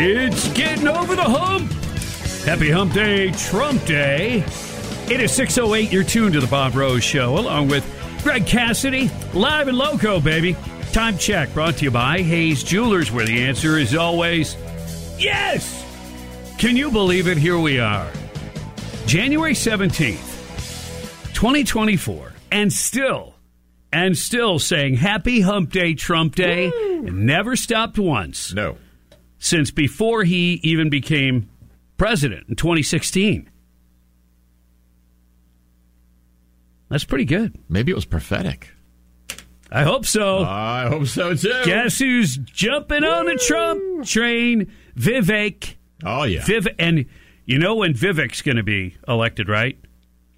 It's getting over the hump. Happy Hump Day, Trump Day. It is 6.08. You're tuned to the Bob Rose Show along with Greg Cassidy. Live and loco, baby. Time check brought to you by Hayes Jewelers, where the answer is always yes. Can you believe it? Here we are. January 17th, 2024. And still, and still saying Happy Hump Day, Trump Day. And never stopped once. No. Since before he even became president in 2016. That's pretty good. Maybe it was prophetic. I hope so. I hope so too. Guess who's jumping on the Trump train? Vivek. Oh yeah. Viv and you know when Vivek's going to be elected, right?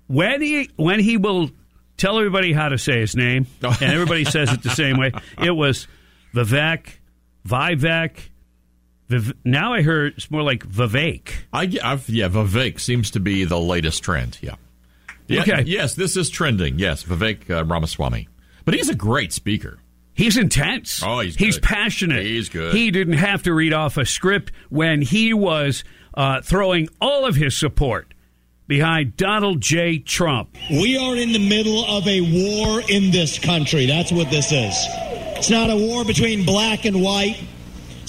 When he when he will tell everybody how to say his name, and everybody says it the same way. It was Vivek, Vivek. Viv, now I heard it's more like Vivek. I, I've, yeah, Vivek seems to be the latest trend. Yeah. yeah Okay. Yes, this is trending. Yes, Vivek uh, Ramaswamy. But he's a great speaker. He's intense. Oh, he's he's good. passionate. He's good. He didn't have to read off a script when he was uh, throwing all of his support behind Donald J. Trump. We are in the middle of a war in this country. That's what this is. It's not a war between black and white.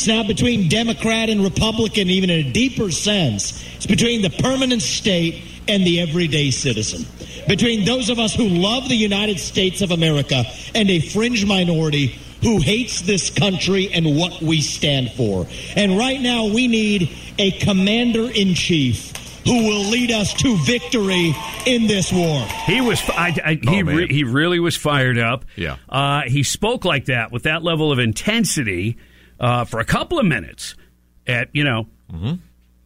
It's not between Democrat and Republican, even in a deeper sense. It's between the permanent state and the everyday citizen. Between those of us who love the United States of America and a fringe minority who hates this country and what we stand for. And right now, we need a commander in chief who will lead us to victory in this war. He was. I, I, he Oh, man. re, he really was fired up. Yeah. Uh, he spoke like that with that level of intensity uh, for a couple of minutes. At you know, Mm-hmm.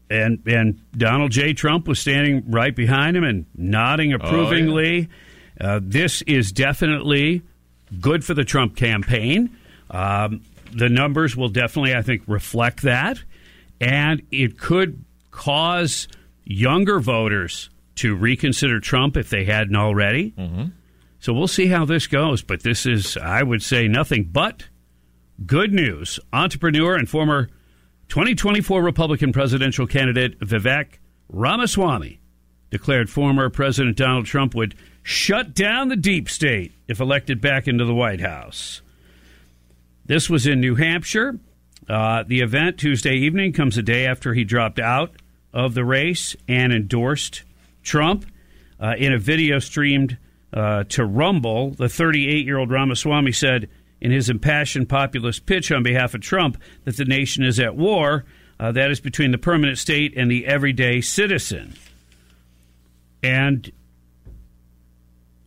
and and Donald J. Trump was standing right behind him and nodding Oh, approvingly. uh, this is definitely good for the Trump campaign. Um, the numbers will definitely, I think, reflect that, and it could cause younger voters to reconsider Trump if they hadn't already. Mm-hmm. So we'll see how this goes. But this is, I would say, nothing but good news. Entrepreneur and former 2024 Republican presidential candidate Vivek Ramaswamy declared former President Donald Trump would shut down the deep state if elected back into the White House. This was in New Hampshire. Uh, the event Tuesday evening comes a day after he dropped out of the race and endorsed Trump. Uh, in a video streamed uh, to Rumble, the 38 year old Ramaswamy said in his impassioned populist pitch on behalf of Trump that the nation is at war. Uh, that is between the permanent state and the everyday citizen. And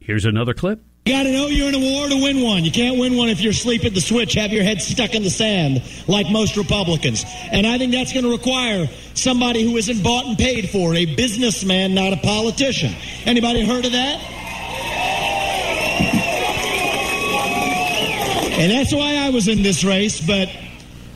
here's another clip. You got to know you're in a war to win one. You can't win one if you're asleep at the switch, have your head stuck in the sand like most Republicans. And I think that's going to require somebody who isn't bought and paid for, a businessman, not a politician. Anybody heard of that? And that's why I was in this race, but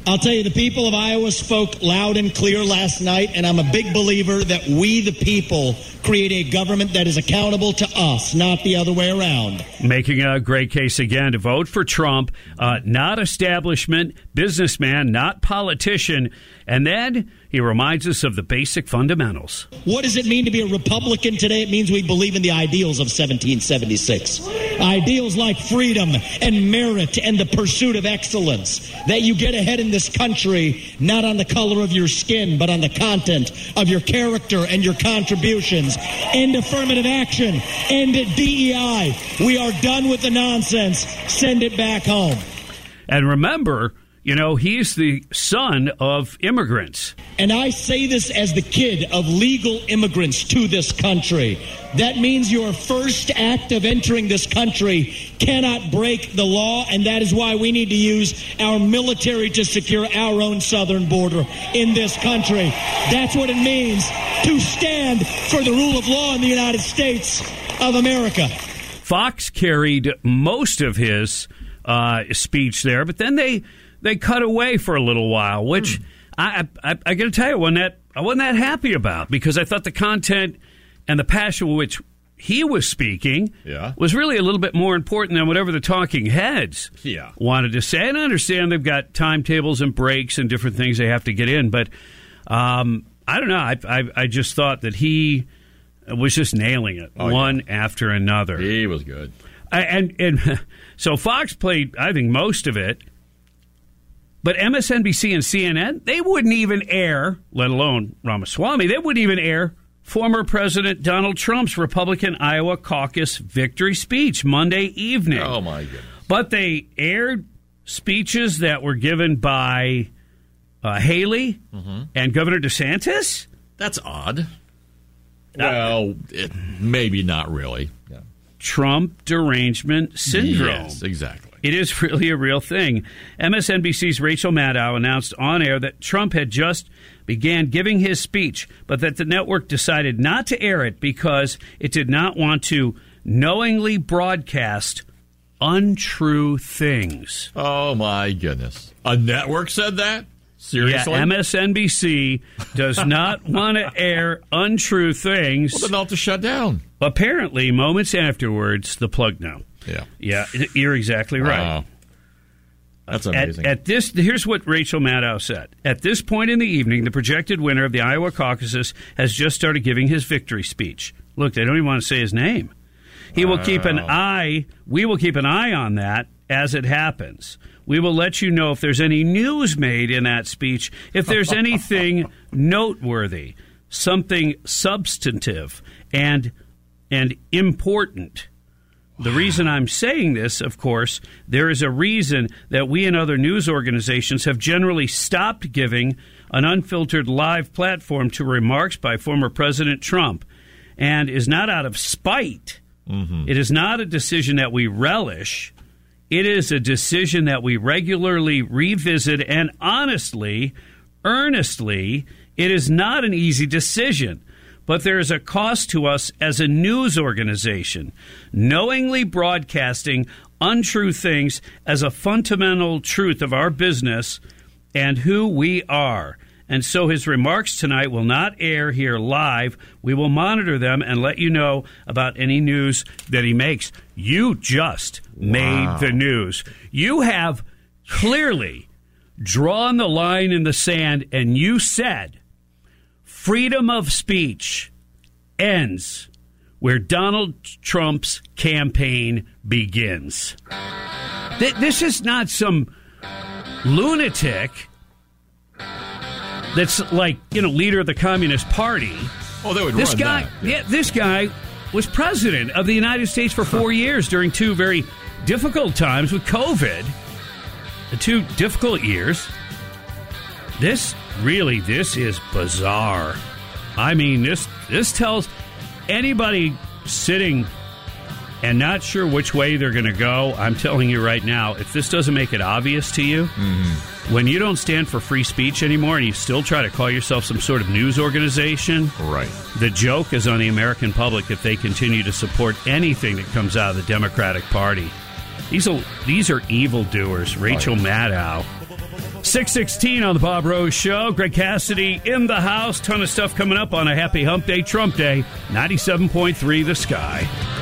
I'll tell you, the people of Iowa spoke loud and clear last night, and I'm a big believer that we, the people, create a government that is accountable to us, not the other way around. Making a great case again to vote for Trump, uh, not establishment, businessman, not politician. And then He reminds us of the basic fundamentals. What does it mean to be a Republican today? It means we believe in the ideals of 1776. Ideals like freedom and merit and the pursuit of excellence. That you get ahead in this country not on the color of your skin, but on the content of your character and your contributions. End affirmative action. End DEI. We are done with the nonsense. Send it back home. And remember, you know, he's the son of immigrants. And I say this as the kid of legal immigrants to this country. That means your first act of entering this country cannot break the law, and that is why we need to use our military to secure our own southern border in this country. That's what it means to stand for the rule of law in the United States of America. Fox carried most of his uh, speech there, but then they they cut away for a little while, which Hmm. I, I, I got to tell you, wasn't that, I wasn't that happy about because I thought the content and the passion with which he was speaking Yeah. was really a little bit more important than whatever the talking heads Yeah. wanted to say. And I understand they've got timetables and breaks and different things they have to get in, but um, I don't know. I, I, I just thought that he was just nailing it Oh, yeah. one after another. He was good. I- and and so Fox played, I think, most of it. But MSNBC and CNN, they wouldn't even air, let alone Ramaswamy, they wouldn't even air former President Donald Trump's Republican Iowa caucus victory speech Monday evening. Oh, my goodness. But they aired speeches that were given by uh, Haley Mm-hmm. and Governor DeSantis. That's odd. Well, it, maybe not really. Yeah. Trump derangement syndrome. Yes, exactly. It is really a real thing. MSNBC's Rachel Maddow announced on air that Trump had just began giving his speech, but that the network decided not to air it because it did not want to knowingly broadcast untrue things. Oh, my goodness. A network said that? Seriously? Yeah, MSNBC does not want to air untrue things. well, then they'll have to shut down. Apparently, moments afterwards, the plug no. Yeah. Yeah, you're exactly right. Wow. That's amazing. at this, here's what Rachel Maddow said. At this point in the evening, the projected winner of the Iowa caucuses has just started giving his victory speech. Look, they don't even want to say his name. He will keep an eye. We will keep an eye on that as it happens. We will let you know if there's any news made in that speech, if there's anything noteworthy, something substantive and and important. The reason I'm saying this, of course, there is a reason that we and other news organizations have generally stopped giving an unfiltered live platform to remarks by former President Trump and is not out of spite. Mm-hmm. It is not a decision that we relish. It is a decision that we regularly revisit and honestly, earnestly, it is not an easy decision. But there is a cost to us as a news organization. Knowingly broadcasting untrue things as a fundamental truth of our business and who we are. And so his remarks tonight will not air here live. We will monitor them and let you know about any news that he makes. You just made the news. You have clearly drawn the line in the sand and you said freedom of speech ends where Donald Trump's campaign begins. Th- This is not some lunatic that's like, you know, leader of the Communist Party. oh, they would This guy, that. yeah, this guy was president of the United States for four years during two very difficult times with COVID. The two difficult years. This really, this is bizarre. I mean, this this tells anybody sitting and not sure which way they're going to go. I'm telling you right now, if this doesn't make it obvious to you, mm-hmm. when you don't stand for free speech anymore and you still try to call yourself some sort of news organization, Right. the joke is on the American public if they continue to support anything that comes out of the Democratic Party. These are these are evildoers. Rachel Maddow. 616 on the Bob Rose Show. Greg Cassidy in the house. Ton of stuff coming up on a happy hump day, Trump Day. 97.3 The Sky.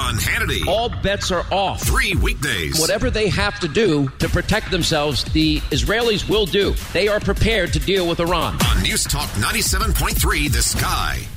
Hannity. All bets are off. Three weekdays. Whatever they have to do to protect themselves, the Israelis will do. They are prepared to deal with Iran. On News Talk 97.3, The Sky.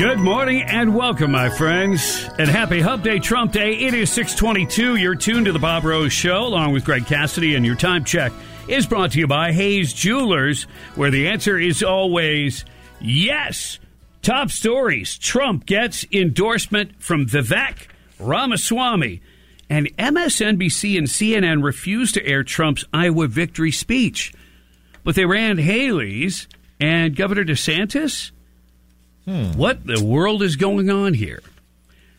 Good morning and welcome, my friends. And happy Hub Day, Trump Day. It is 622. You're tuned to the Bob Rose Show along with Greg Cassidy, and your time check is brought to you by Hayes Jewelers, where the answer is always yes. Top stories. Trump gets endorsement from Vivek Ramaswamy. And MSNBC and CNN refused to air Trump's Iowa victory speech. But they ran Haley's and Governor DeSantis. Hmm. What the world is going on here?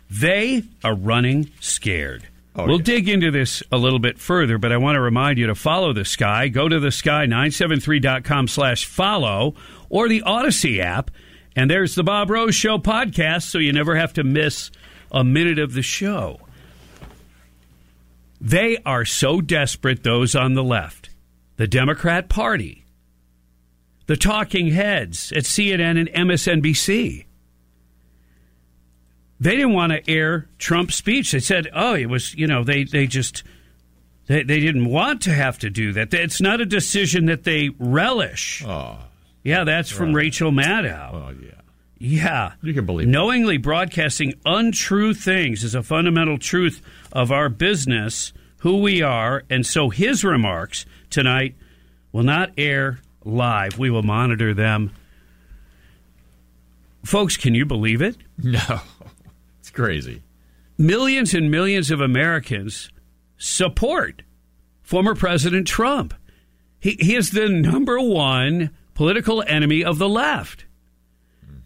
They are running scared. Oh, we'll yeah. dig into this a little bit further, but I want to remind you to follow the sky. Go to the sky973.com slash follow or the Odyssey app. And there's the Bob Rose Show podcast, so you never have to miss a minute of the show. They are so desperate, those on the left, the Democrat Party, the talking heads at CNN and MSNBC. They didn't want to air Trump's speech. They said, oh, it was, you know, they, they just, they, they didn't want to have to do that. It's not a decision that they relish. Oh, Yeah, that's from Rachel Maddow. oh yeah. Yeah. You can believe it. Knowingly broadcasting untrue things is a fundamental truth of our business, who we are, and so his remarks tonight will not air live. We will monitor them. Folks, can you believe it? No, crazy. Millions and millions of Americans support former President Trump. He, he is the number one political enemy of the left.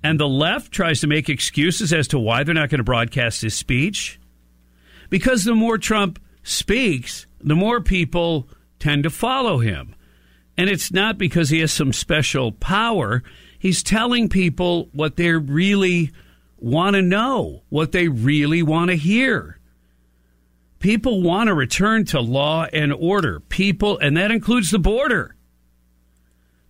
And the left tries to make excuses as to why they're not going to broadcast his speech. Because the more Trump speaks, the more people tend to follow him. And it's not because he has some special power. He's telling people what they're really want to know, what they really want to hear. People want to return to law and order. People, and that includes the border.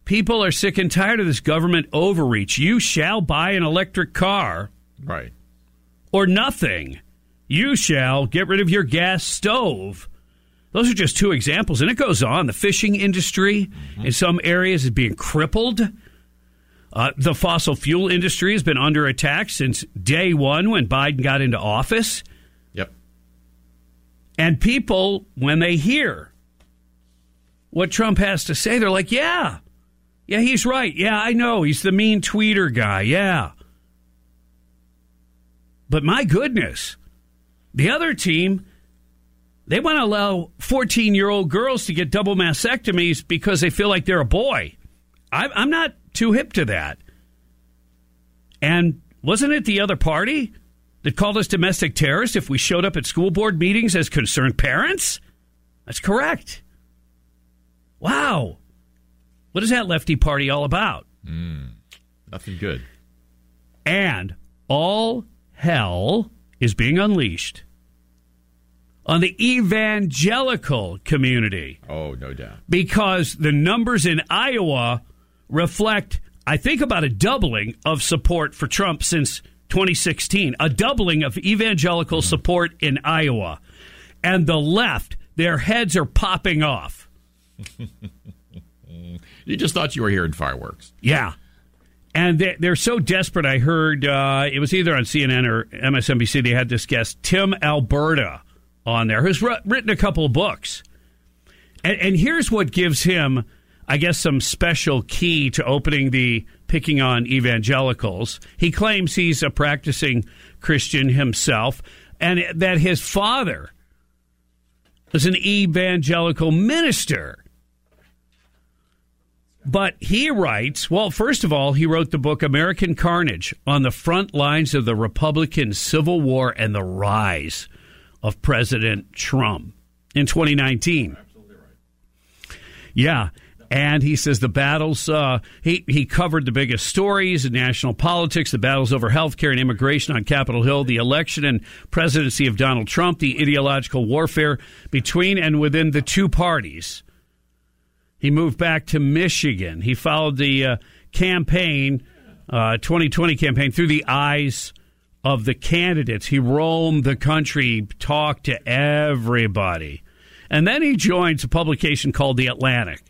People are sick and tired of this government overreach. You shall buy an electric car Right. or nothing. You shall get rid of your gas stove. Those are just two examples, and it goes on. The fishing industry in some areas is being crippled. Uh, the fossil fuel industry has been under attack since day one when Biden got into office. Yep. And people, when they hear what Trump has to say, they're like, yeah, yeah, he's right. Yeah, I know. He's the mean tweeter guy. Yeah. But my goodness, the other team, they want to allow 14 year old girls to get double mastectomies because they feel like they're a boy. I, I'm not too hip to that. And wasn't it the other party that called us domestic terrorists if we showed up at school board meetings as concerned parents? That's correct. Wow. What is that lefty party all about? Mm, nothing good. And all hell is being unleashed on the evangelical community. Oh, no doubt. Because the numbers in Iowa reflect, I think, about a doubling of support for Trump since 2016, a doubling of evangelical mm-hmm. support in Iowa. And the left, their heads are popping off. you just thought you were hearing fireworks. Yeah. And they're so desperate. I heard uh, it was either on CNN or MSNBC. They had this guest, Tim Alberta, on there, who's written a couple of books. And, and here's what gives him, I guess, some special key to opening the picking on evangelicals. He claims he's a practicing Christian himself, and that his father was an evangelical minister. But he writes, well, first of all, he wrote the book American Carnage on the front lines of the Republican Civil War and the rise of President Trump in 2019. Absolutely right. Yeah. And he says the battles, uh, he, he covered the biggest stories in national politics, the battles over health care and immigration on Capitol Hill, the election and presidency of Donald Trump, the ideological warfare between and within the two parties he moved back to Michigan. He followed the uh, campaign, uh, 2020 campaign, through the eyes of the candidates. He roamed the country, talked to everybody. And then he joins a publication called The Atlantic.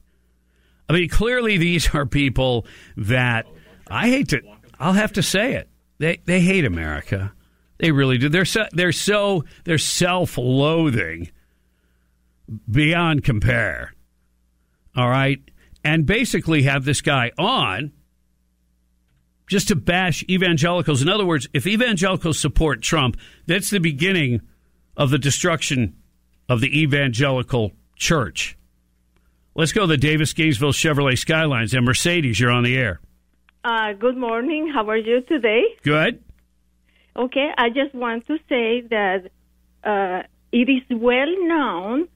I mean, clearly these are people that I hate to, I'll have to say it. They, they hate America. They really do. They're so, they're so, they're self loathing beyond compare all right, and basically have this guy on just to bash evangelicals. In other words, if evangelicals support Trump, that's the beginning of the destruction of the evangelical church. Let's go to the Davis Gainesville Chevrolet Skylines and Mercedes. You're on the air. Uh, good morning. How are you today? Good. Okay, I just want to say that uh, it is well known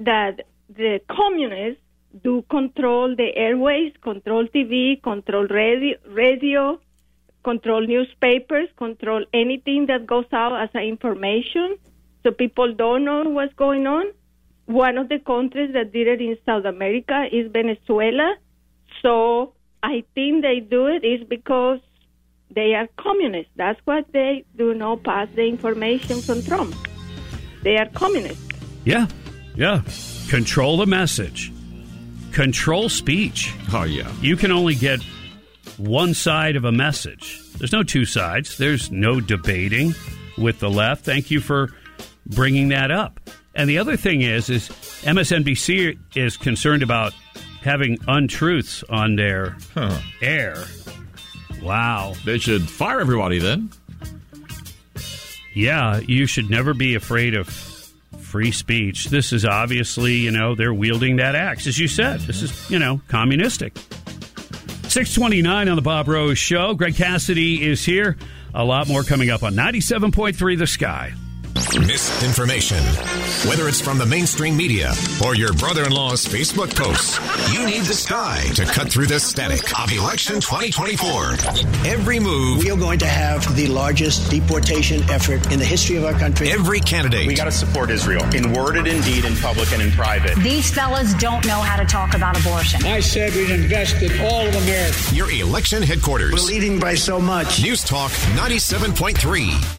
that the communists do control the airways, control TV, control radio, radio, control newspapers, control anything that goes out as information, so people don't know what's going on. One of the countries that did it in South America is Venezuela. So I think they do it is because they are communists. That's what they do not pass the information from Trump. They are communists. Yeah, yeah. Control the message control speech. Oh, yeah. You can only get one side of a message. There's no two sides, there's no debating with the left. Thank you for bringing that up. And the other thing is, is MSNBC is concerned about having untruths on their huh. air. Wow. They should fire everybody then. Yeah, you should never be afraid of free speech. This is obviously, you know, they're wielding that axe. As you said, this is, you know, communistic. 629 on the Bob Rose Show. Greg Cassidy is here. A lot more coming up on 97.3 The Sky. Misinformation. Whether it's from the mainstream media or your brother in law's Facebook posts, you need the sky to cut through the static of election 2024. Every move. We are going to have the largest deportation effort in the history of our country. Every candidate. We got to support Israel in word and in deed, in public and in private. These fellas don't know how to talk about abortion. I said we'd invest in all of America. Your election headquarters. We're leading by so much. News Talk 97.3.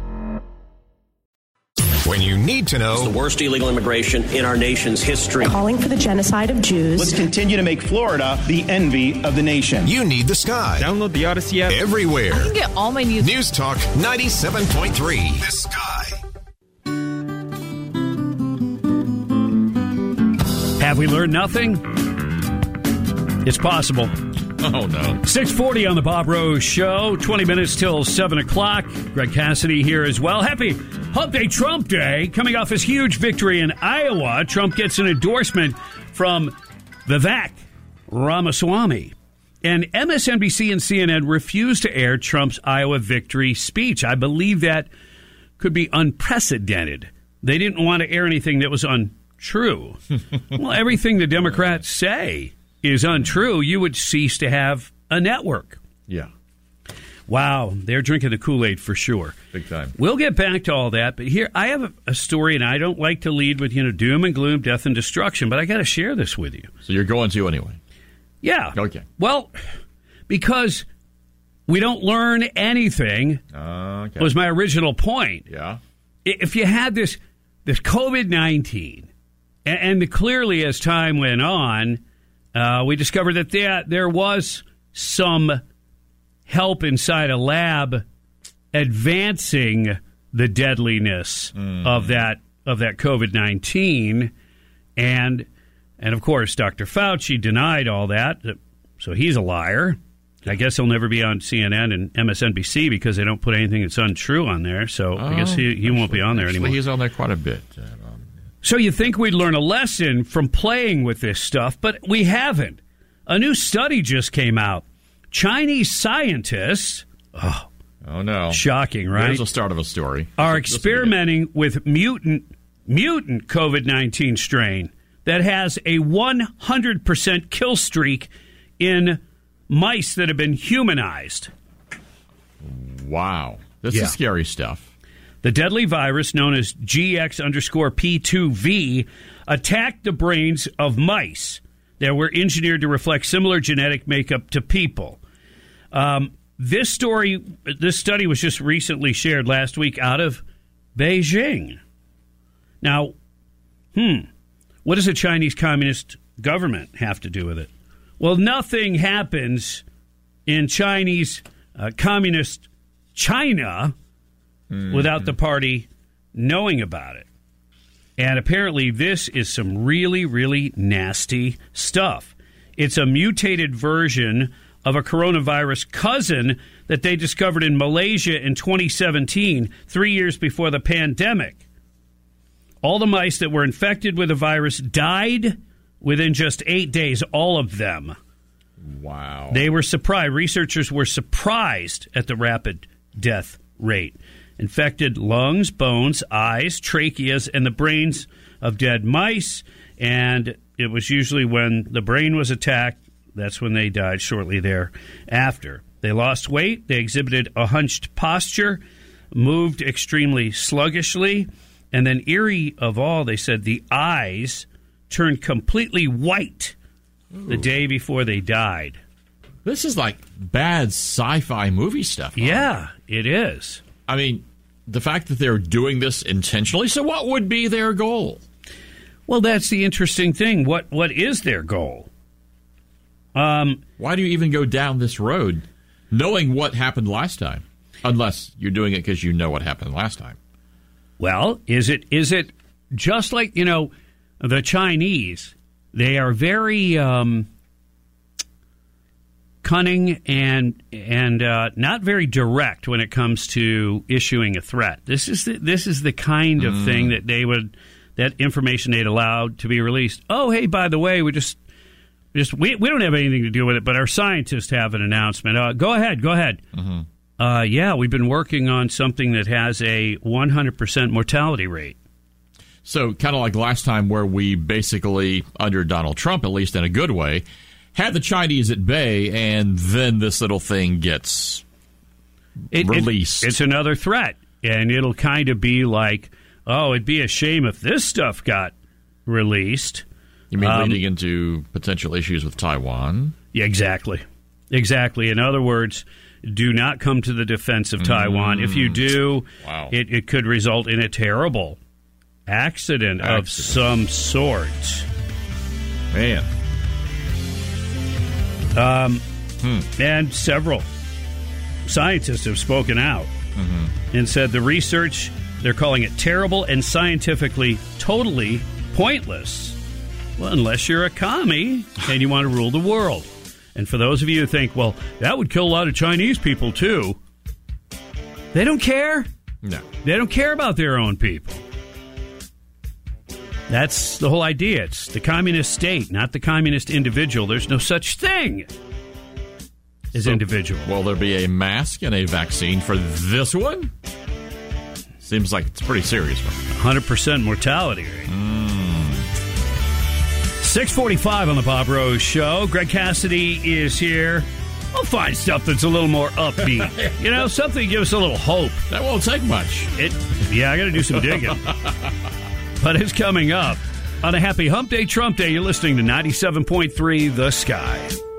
When you need to know. It's the worst illegal immigration in our nation's history. Calling for the genocide of Jews. Let's continue to make Florida the envy of the nation. You need the sky. Download the Odyssey app. Everywhere. I can get all my news. News Talk 97.3. The sky. Have we learned nothing? It's possible. Oh, no. 640 on the Bob Rose Show. 20 minutes till 7 o'clock. Greg Cassidy here as well. Happy Hump Day Trump Day. Coming off his huge victory in Iowa, Trump gets an endorsement from Vivek Ramaswamy. And MSNBC and CNN refused to air Trump's Iowa victory speech. I believe that could be unprecedented. They didn't want to air anything that was untrue. well, everything the Democrats say is untrue, you would cease to have a network. Yeah. Wow, they're drinking the Kool Aid for sure. Big time. We'll get back to all that, but here I have a, a story, and I don't like to lead with you know doom and gloom, death and destruction, but I got to share this with you. So you're going to anyway? Yeah. Okay. Well, because we don't learn anything. Okay. Was my original point. Yeah. If you had this this COVID nineteen, and, and clearly as time went on, uh, we discovered that there there was some help inside a lab advancing the deadliness Mm. of that of that COVID nineteen, and and of course Dr. Fauci denied all that, so he's a liar. I guess he'll never be on CNN and MSNBC because they don't put anything that's untrue on there. So I guess he, he won't be on there anymore. He's on there quite a bit. Uh, So you think we'd learn a lesson from playing with this stuff, but we haven't. A new study just came out. Chinese scientists, oh, oh no, shocking, right? There's the start of a story. Are This will be experimenting with mutant mutant COVID nineteen strain that has a one hundred percent kill streak in mice that have been humanized. Wow, this Yeah. is scary stuff. The deadly virus known as GX underscore P2V attacked the brains of mice that were engineered to reflect similar genetic makeup to people. Um, this story, this study was just recently shared last week out of Beijing. Now, hmm, what does the Chinese Communist government have to do with it? Well, nothing happens in Chinese uh, Communist China without the party knowing about it. And apparently, this is some really, really nasty stuff. It's a mutated version of a coronavirus cousin that they discovered in Malaysia in 2017, three years before the pandemic. All the mice that were infected with the virus died within just eight days, all of them. Wow. They were surprised. Researchers were surprised at the rapid death rate. Infected lungs, bones, eyes, tracheas, and the brains of dead mice. And it was usually when the brain was attacked, that's when they died shortly thereafter. They lost weight, they exhibited a hunched posture, moved extremely sluggishly, and then, eerie of all, they said the eyes turned completely white the day before they died. This is like bad sci-fi movie stuff. huh? Yeah, it is. I mean, the fact that they're doing this intentionally. So, what would be their goal? Well, that's the interesting thing. What what is their goal? Um, Why do you even go down this road, knowing what happened last time? Unless you're doing it because you know what happened last time. Well, is it is it just like you know the Chinese? They are very um, cunning and and uh, not very direct when it comes to issuing a threat. This is the, this is the kind of thing that they would that information they'd allowed to be released. Oh, hey, by the way, we just just we we don't have anything to do with it, but our scientists have an announcement. Uh, go ahead, go ahead. Uh, yeah, we've been working on something that has a 100% mortality rate. So, kind of like last time, where we basically, under Donald Trump, at least in a good way, had the Chinese at bay, and then this little thing gets It- it- released. it's another threat, and it'll kind of be like, oh, it'd be a shame if this stuff got released. You mean Um, leading into potential issues with Taiwan? Yeah, exactly. Exactly. In other words, do not come to the defense of Taiwan. If you do, Wow. it, it could result in a terrible accident, of some sort. Man. Um, Hmm. And several scientists have spoken out Mm-hmm. and said the research, they're calling it terrible and scientifically totally pointless. Well, unless you're a commie and you want to rule the world. And for those of you who think, well, that would kill a lot of Chinese people too, they don't care. No. They don't care about their own people. That's the whole idea. It's the communist state, not the communist individual. There's no such thing as individual. Will there be a mask and a vaccine for this one? Seems like it's pretty serious one. 100% mortality rate. Mm. 645 on the Bob Rose Show. Greg Cassidy is here. We'll find stuff that's a little more upbeat. you know, something to give us a little hope. That won't take much. It, yeah, I got to do some digging. but it's coming up. On a happy hump day, Trump day, you're listening to 97.3 The Sky.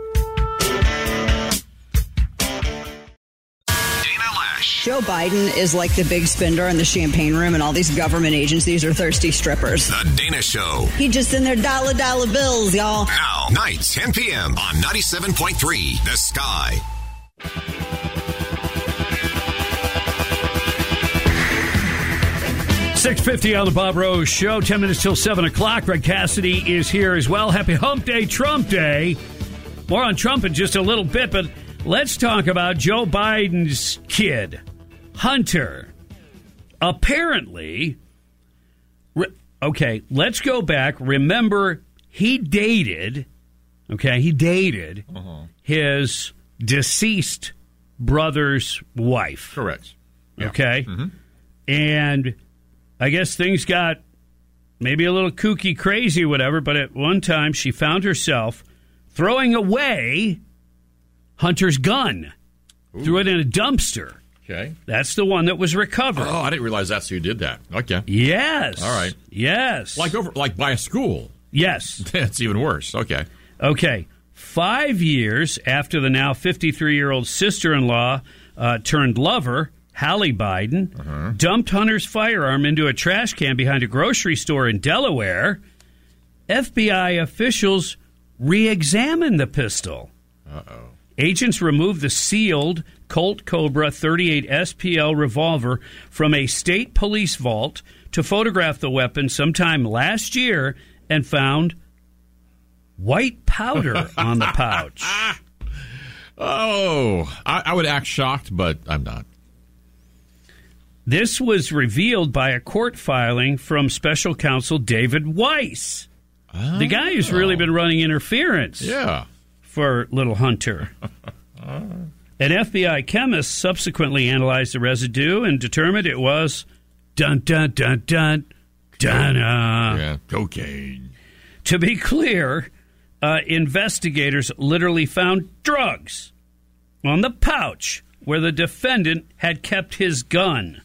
Joe Biden is like the big spender in the champagne room, and all these government agencies are thirsty strippers. The Dana Show. He just in their dollar dollar bills, y'all. Now, nights, 10 p.m. on 97.3 The Sky. Six fifty on the Bob Rose Show. Ten minutes till seven o'clock. Greg Cassidy is here as well. Happy Hump Day, Trump Day. More on Trump in just a little bit, but let's talk about Joe Biden's kid, Hunter. Apparently, re- okay, let's go back. Remember, he dated. Okay, he dated uh-huh. his deceased brother's wife. Correct. Okay. Mm-hmm. And I guess things got maybe a little kooky, crazy, whatever, but at one time she found herself throwing away Hunter's gun, threw it in a dumpster. Okay. That's the one that was recovered. Oh, I didn't realize that's who did that. Okay. Yes. All right. Yes. Like over, like by a school. Yes. That's even worse. Okay. Okay. Five years after the now 53 year old sister in law uh, turned lover, Hallie Biden, dumped Hunter's firearm into a trash can behind a grocery store in Delaware, FBI officials re examined the pistol. Uh oh. Agents removed the sealed Colt Cobra 38 SPL revolver from a state police vault to photograph the weapon sometime last year and found white powder on the pouch. Oh, I, I would act shocked, but I'm not. This was revealed by a court filing from special counsel David Weiss, the guy who's really oh. been running interference Yeah. For little Hunter. An FBI chemist subsequently analyzed the residue and determined it was dun dun dun dun dun. Yeah. Cocaine. To be clear, uh, investigators literally found drugs on the pouch where the defendant had kept his gun.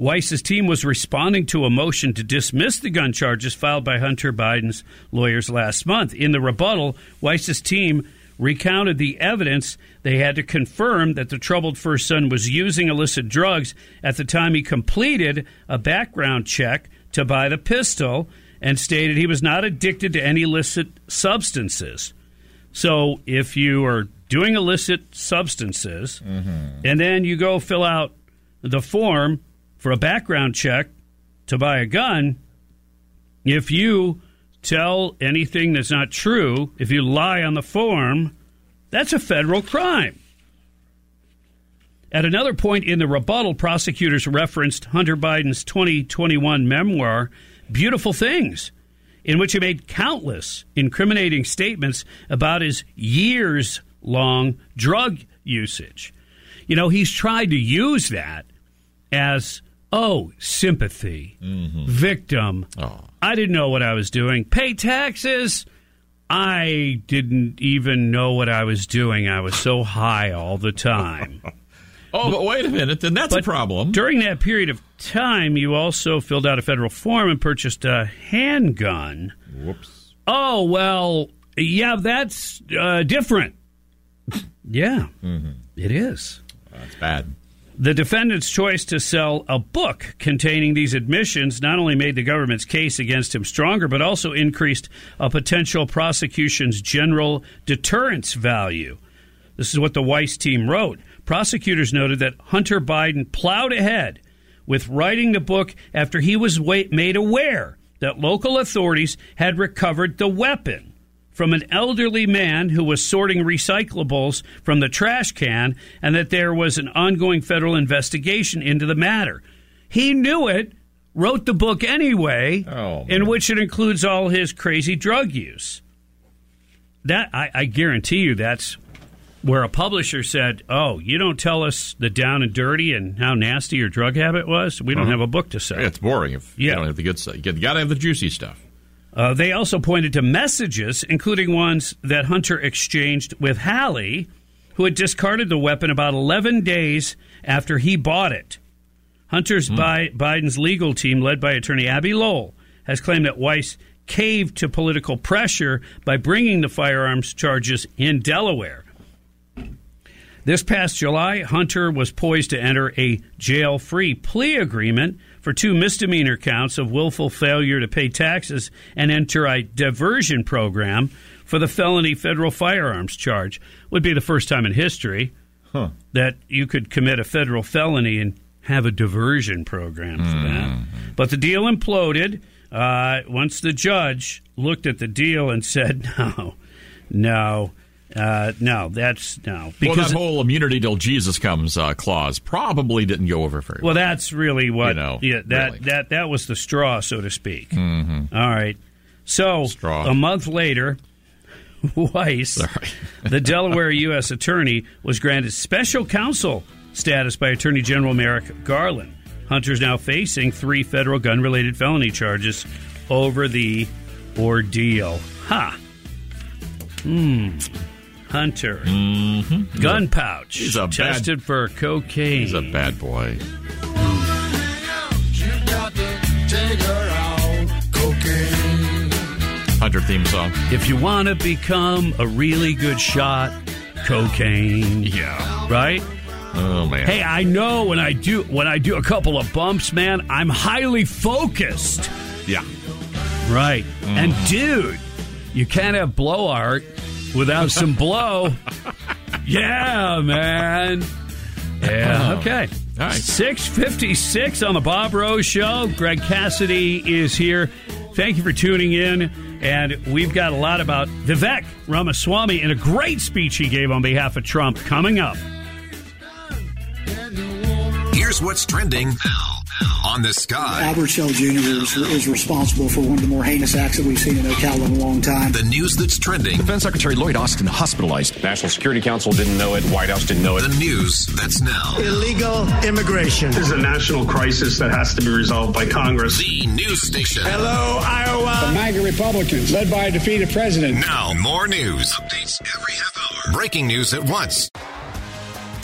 Weiss's team was responding to a motion to dismiss the gun charges filed by Hunter Biden's lawyers last month. In the rebuttal, Weiss's team recounted the evidence they had to confirm that the troubled first son was using illicit drugs at the time he completed a background check to buy the pistol and stated he was not addicted to any illicit substances. So if you are doing illicit substances mm-hmm. and then you go fill out the form for a background check to buy a gun, if you tell anything that's not true, if you lie on the form, that's a federal crime. At another point in the rebuttal, prosecutors referenced Hunter Biden's 2021 memoir, beautiful things in which he made countless incriminating statements about his years long drug usage. You know, he's tried to use that as, oh, sympathy, victim. I didn't know what I was doing. Pay taxes. I didn't even know what I was doing. I was so high all the time. Oh, but wait a minute. Then that's a problem. During that period of time, you also filled out a federal form and purchased a handgun. Whoops. Oh, well, yeah, that's uh, different. yeah, it is. That's bad. The defendant's choice to sell a book containing these admissions not only made the government's case against him stronger, but also increased a potential prosecution's general deterrence value. This is what the Weiss team wrote. Prosecutors noted that Hunter Biden plowed ahead with writing the book after he was made aware that local authorities had recovered the weapon from an elderly man who was sorting recyclables from the trash can and that there was an ongoing federal investigation into the matter. He knew it, wrote the book anyway, in which it includes all his crazy drug use. That I, I guarantee you that's where a publisher said, "Oh, you don't tell us the down and dirty and how nasty your drug habit was. We don't Uh-huh. have a book to sell." Yeah, it's boring if you don't have the good stuff. You got to have the juicy stuff. Uh, they also pointed to messages, including ones that Hunter exchanged with Hallie, who had discarded the weapon about 11 days after he bought it. Hunter's Bi- Biden's legal team, led by attorney Abbe Lowell, has claimed that Weiss caved to political pressure by bringing the firearms charges in Delaware. This past July, Hunter was poised to enter a jail free plea agreement for two misdemeanor counts of willful failure to pay taxes and enter a diversion program for the felony federal firearms charge. Would be the first time in history that you could commit a federal felony and have a diversion program for that. But the deal imploded uh, once the judge looked at the deal and said, no, no. Uh, no, that's no. well, that whole immunity till Jesus comes uh, clause probably didn't go over very well. Well, that's really what. You know, yeah, that really. that that was the straw, so to speak. Mm-hmm. All right. So a month later, Weiss, the Delaware U.S. attorney, was granted special counsel status by Attorney General Merrick Garland. Hunter's now facing three federal gun-related felony charges over the ordeal. Ha. Hmm. Hunter. Mm-hmm. Gun pouch. He's a bad- tested for cocaine. He's a bad boy. Hunter theme song. If you want to become a really good shot, cocaine. Yeah. Right? Oh man. Hey, I know when I do when I do a couple of bumps, man, I'm highly focused. Yeah. Right. And dude, you can't have blow art without some blow. yeah, man. Yeah. Oh. Okay. All right. 656 on the Bob Rose Show. Greg Cassidy is here. Thank you for tuning in. And we've got a lot about Vivek Ramaswamy and a great speech he gave on behalf of Trump coming up. Here's what's trending on the sky. Albert Shell Jr. Is, is responsible for one of the more heinous acts that we've seen in Ocala in a long time. The news that's trending. Defense Secretary Lloyd Austin hospitalized. National Security Council didn't know it. White House didn't know it. The news that's now. Illegal immigration. This is a national crisis that has to be resolved by Congress. The news station. Hello, Iowa. The MAGA Republicans, led by a defeated president. Now, more news. Updates every half hour. Breaking news at once.